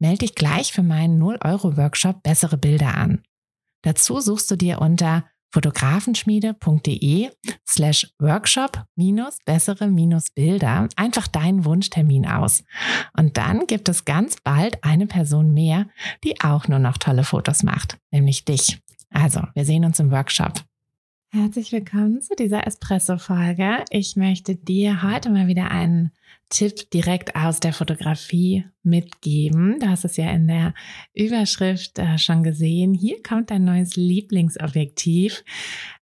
Melde dich gleich für meinen 0-Euro-Workshop Bessere Bilder an. Dazu suchst du dir unter fotografenschmiede.de slash workshop minus bessere minus Bilder einfach deinen Wunschtermin aus. Und dann gibt es ganz bald eine Person mehr, die auch nur noch tolle Fotos macht, nämlich dich. Also, wir sehen uns im Workshop. Herzlich willkommen zu dieser Espresso-Folge. Ich möchte dir heute mal wieder einen Tipp direkt aus der Fotografie mitgeben. Du hast es ja in der Überschrift äh, schon gesehen. Hier kommt dein neues Lieblingsobjektiv.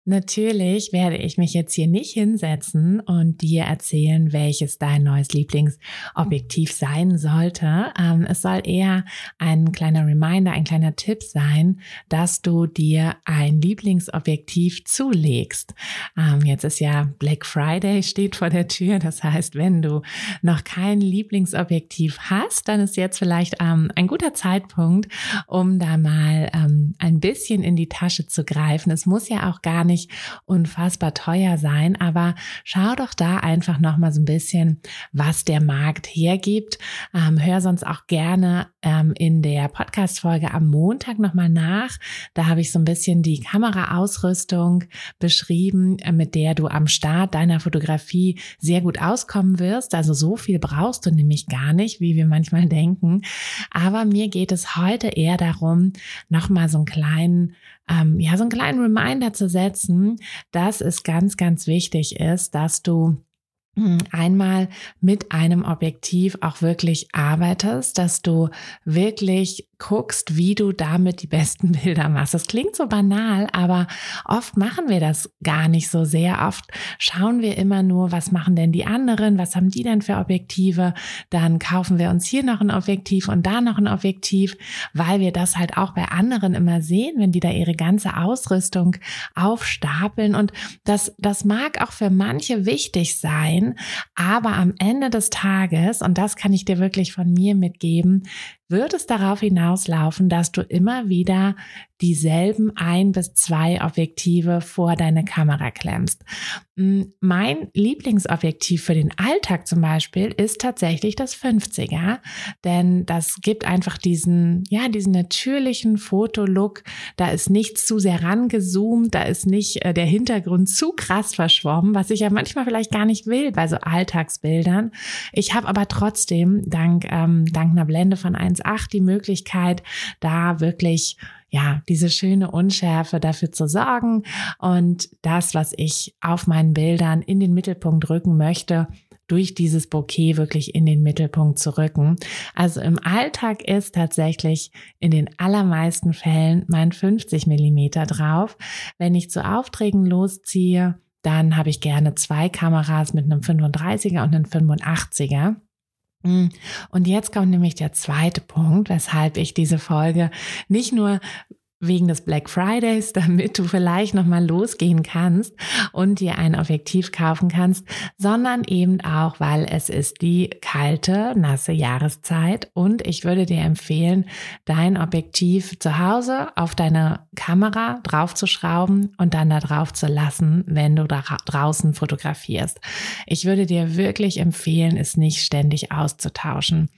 Natürlich werde ich mich jetzt hier nicht hinsetzen und dir erzählen, welches dein neues Lieblingsobjektiv sein sollte. Ähm, es soll eher ein kleiner Reminder, ein kleiner Tipp sein, dass du dir ein Lieblingsobjektiv zulegst. Ähm, jetzt ist ja Black Friday steht vor der Tür. Das heißt, wenn du noch kein Lieblingsobjektiv hast, dann ist jetzt vielleicht ähm, ein guter Zeitpunkt, um da mal ähm, ein bisschen in die Tasche zu greifen. Es muss ja auch gar nicht unfassbar teuer sein, aber schau doch da einfach noch mal so ein bisschen, was der Markt hergibt. Ähm, hör sonst auch gerne ähm, in der Podcast-Folge am Montag noch mal nach. Da habe ich so ein bisschen die Kameraausrüstung beschrieben, äh, mit der du am Start deiner Fotografie sehr gut auskommen wirst. Also so viel brauchst du nämlich gar nicht, wie wir manchmal denken. Aber mir geht es heute eher darum, nochmal so einen kleinen ähm, ja, so einen kleinen Reminder zu setzen, dass es ganz, ganz wichtig ist, dass du hm, einmal mit einem Objektiv auch wirklich arbeitest, dass du wirklich guckst, wie du damit die besten Bilder machst. Das klingt so banal, aber oft machen wir das gar nicht so sehr. Oft schauen wir immer nur, was machen denn die anderen, was haben die denn für Objektive, dann kaufen wir uns hier noch ein Objektiv und da noch ein Objektiv, weil wir das halt auch bei anderen immer sehen, wenn die da ihre ganze Ausrüstung aufstapeln und das, das mag auch für manche wichtig sein, aber am Ende des Tages, und das kann ich dir wirklich von mir mitgeben, wird es darauf hinauslaufen, dass du immer wieder dieselben ein bis zwei Objektive vor deine Kamera klemmst. Mm, mein Lieblingsobjektiv für den Alltag zum Beispiel ist tatsächlich das 50er, denn das gibt einfach diesen, ja, diesen natürlichen Fotolook. Da ist nichts zu sehr rangezoomt, da ist nicht äh, der Hintergrund zu krass verschwommen, was ich ja manchmal vielleicht gar nicht will bei so Alltagsbildern. Ich habe aber trotzdem dank, ähm, dank einer Blende von 1.8 die Möglichkeit, da wirklich ja, diese schöne Unschärfe dafür zu sorgen und das, was ich auf meinen Bildern in den Mittelpunkt rücken möchte, durch dieses Bouquet wirklich in den Mittelpunkt zu rücken. Also im Alltag ist tatsächlich in den allermeisten Fällen mein 50 Millimeter drauf. Wenn ich zu Aufträgen losziehe, dann habe ich gerne zwei Kameras mit einem 35er und einem 85er. Mm. Und jetzt kommt nämlich der zweite Punkt, weshalb ich diese Folge nicht nur wegen des Black Fridays, damit du vielleicht nochmal losgehen kannst und dir ein Objektiv kaufen kannst, sondern eben auch, weil es ist die kalte, nasse Jahreszeit und ich würde dir empfehlen, dein Objektiv zu Hause auf deine Kamera draufzuschrauben und dann da drauf zu lassen, wenn du da draußen fotografierst. Ich würde dir wirklich empfehlen, es nicht ständig auszutauschen.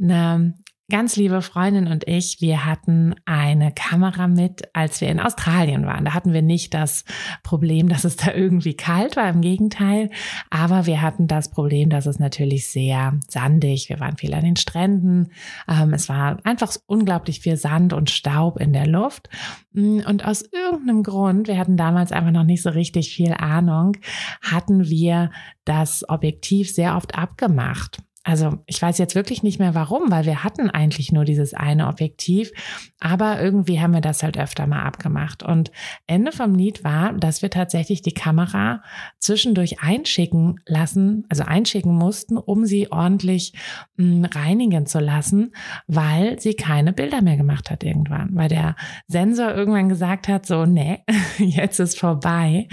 Eine ganz liebe Freundin und ich, wir hatten eine Kamera mit, als wir in Australien waren. Da hatten wir nicht das Problem, dass es da irgendwie kalt war, im Gegenteil. Aber wir hatten das Problem, dass es natürlich sehr sandig, wir waren viel an den Stränden. Ähm, es war einfach unglaublich viel Sand und Staub in der Luft. Mm, und aus irgendeinem Grund, wir hatten damals einfach noch nicht so richtig viel Ahnung, hatten wir das Objektiv sehr oft abgemacht. Also ich weiß jetzt wirklich nicht mehr warum, weil wir hatten eigentlich nur dieses eine Objektiv, aber irgendwie haben wir das halt öfter mal abgemacht. Und Ende vom Lied war, dass wir tatsächlich die Kamera zwischendurch einschicken lassen, also einschicken mussten, um sie ordentlich mh, hm, reinigen zu lassen, weil sie keine Bilder mehr gemacht hat irgendwann, weil der Sensor irgendwann gesagt hat, so, nee, jetzt ist vorbei.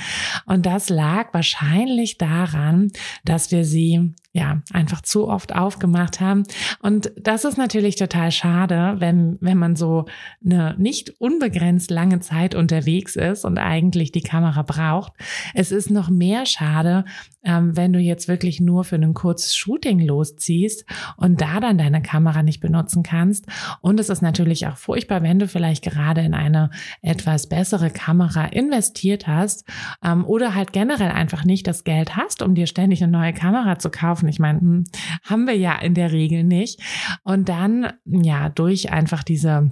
Und das lag wahrscheinlich daran, dass wir sie ja, einfach zu oft aufgemacht haben. Und das ist natürlich total schade, wenn, wenn man so eine nicht unbegrenzt lange Zeit unterwegs ist und eigentlich die Kamera braucht. Es ist noch mehr schade, ähm, wenn du jetzt wirklich nur für ein kurzes Shooting losziehst und da dann deine Kamera nicht benutzen kannst. Und es ist natürlich auch furchtbar, wenn du vielleicht gerade in eine etwas bessere Kamera investiert hast ähm, oder halt generell einfach nicht das Geld hast, um dir ständig eine neue Kamera zu kaufen. Ich meine, hm, haben wir ja in der Regel nicht. Und dann, ja, durch einfach diese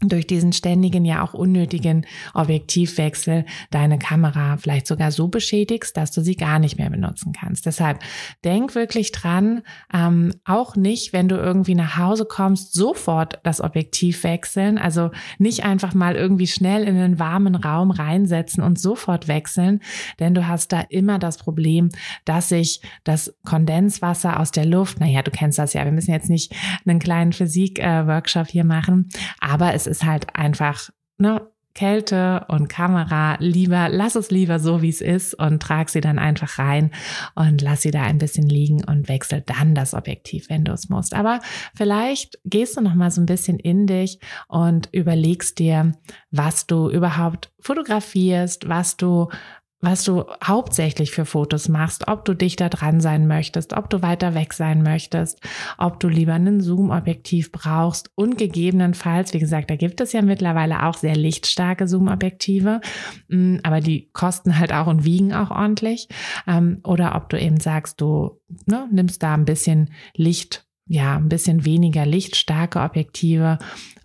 durch diesen ständigen, ja auch unnötigen Objektivwechsel deine Kamera vielleicht sogar so beschädigst, dass du sie gar nicht mehr benutzen kannst. Deshalb denk wirklich dran, ähm, auch nicht, wenn du irgendwie nach Hause kommst, sofort das Objektiv wechseln. Also nicht einfach mal irgendwie schnell in einen warmen Raum reinsetzen und sofort wechseln, denn du hast da immer das Problem, dass sich das Kondenswasser aus der Luft, naja, du kennst das ja, wir müssen jetzt nicht einen kleinen Physik-Workshop hier machen, aber es ist ist halt einfach, ne, Kälte und Kamera lieber, lass es lieber so, wie es ist und trag sie dann einfach rein und lass sie da ein bisschen liegen und wechsel dann das Objektiv, wenn du es musst. Aber vielleicht gehst du noch mal so ein bisschen in dich und überlegst dir, was du überhaupt fotografierst, was du was du hauptsächlich für Fotos machst, ob du dichter dran sein möchtest, ob du weiter weg sein möchtest, ob du lieber einen Zoom-Objektiv brauchst und gegebenenfalls, wie gesagt, da gibt es ja mittlerweile auch sehr lichtstarke Zoom-Objektive, mm, aber die kosten halt auch und wiegen auch ordentlich. Ähm, oder ob du eben sagst, du ne, nimmst da ein bisschen Licht ja, ein bisschen weniger lichtstarke Objektive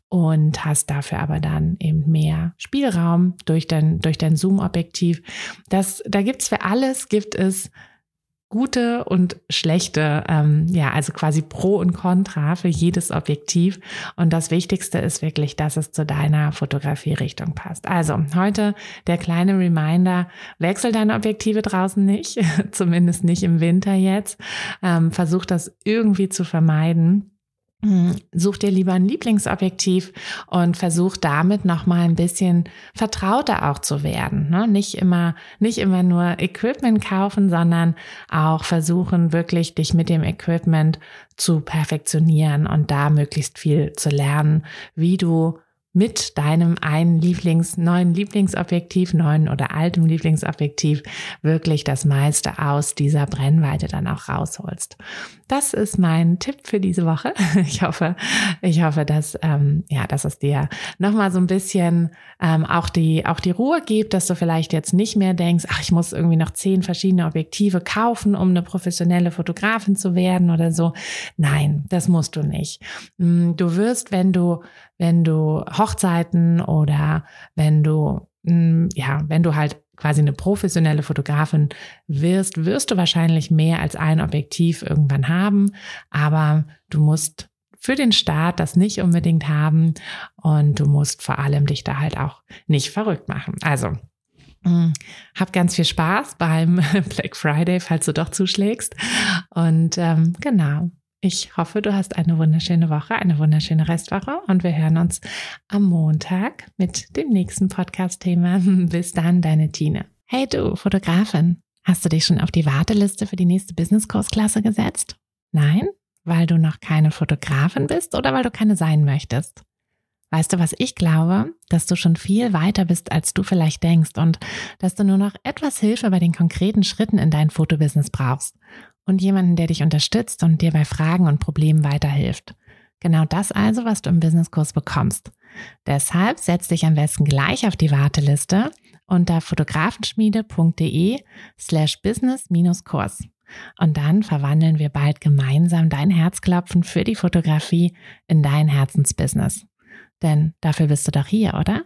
und hast dafür aber dann eben mehr Spielraum durch dein, durch dein Zoom-Objektiv. Das, da gibt's für alles, gibt es gute und schlechte, ähm, ja, also quasi Pro und Contra für jedes Objektiv. Und das Wichtigste ist wirklich, dass es zu deiner Fotografierichtung passt. Also heute der kleine Reminder, wechsel deine Objektive draußen nicht, zumindest nicht im Winter jetzt. Ähm, versuch das irgendwie zu vermeiden. Hm, such dir lieber ein Lieblingsobjektiv und versuch damit noch mal ein bisschen vertrauter auch zu werden. Ne? Nicht immer, nicht immer nur Equipment kaufen, sondern auch versuchen wirklich dich mit dem Equipment zu perfektionieren und da möglichst viel zu lernen, wie du mit deinem einen Lieblings, neuen Lieblingsobjektiv, neuen oder altem Lieblingsobjektiv wirklich das meiste aus dieser Brennweite dann auch rausholst. Das ist mein Tipp für diese Woche. Ich hoffe, ich hoffe, dass, ähm, ja, dass es dir nochmal so ein bisschen ähm, auch die, auch die Ruhe gibt, dass du vielleicht jetzt nicht mehr denkst, ach, ich muss irgendwie noch zehn verschiedene Objektive kaufen, um eine professionelle Fotografin zu werden oder so. Nein, das musst du nicht. Mm, du wirst, wenn du wenn du Hochzeiten oder wenn du, mm, ja, wenn du halt quasi eine professionelle Fotografin wirst, wirst du wahrscheinlich mehr als ein Objektiv irgendwann haben, aber du musst für den Start das nicht unbedingt haben und du musst vor allem dich da halt auch nicht verrückt machen. Also mm, hab ganz viel Spaß beim Black Friday, falls du doch zuschlägst. Und ähm, genau, ich hoffe, du hast eine wunderschöne Woche, eine wunderschöne Restwoche und wir hören uns am Montag mit dem nächsten Podcast-Thema. Bis dann, deine Tine. Hey du, Fotografin, hast du dich schon auf die Warteliste für die nächste Business-Kursklasse gesetzt? Nein? Weil du noch keine Fotografin bist oder weil du keine sein möchtest? Weißt du, was ich glaube? Dass du schon viel weiter bist, als du vielleicht denkst und dass du nur noch etwas Hilfe bei den konkreten Schritten in dein Fotobusiness brauchst und jemanden, der dich unterstützt und dir bei Fragen und Problemen weiterhilft. Genau das also, was du im Businesskurs bekommst. Deshalb setz dich am besten gleich auf die Warteliste unter fotografenschmiede.de slash business-kurs. Und dann verwandeln wir bald gemeinsam dein Herzklopfen für die Fotografie in dein Herzensbusiness. Denn dafür bist du doch hier, oder?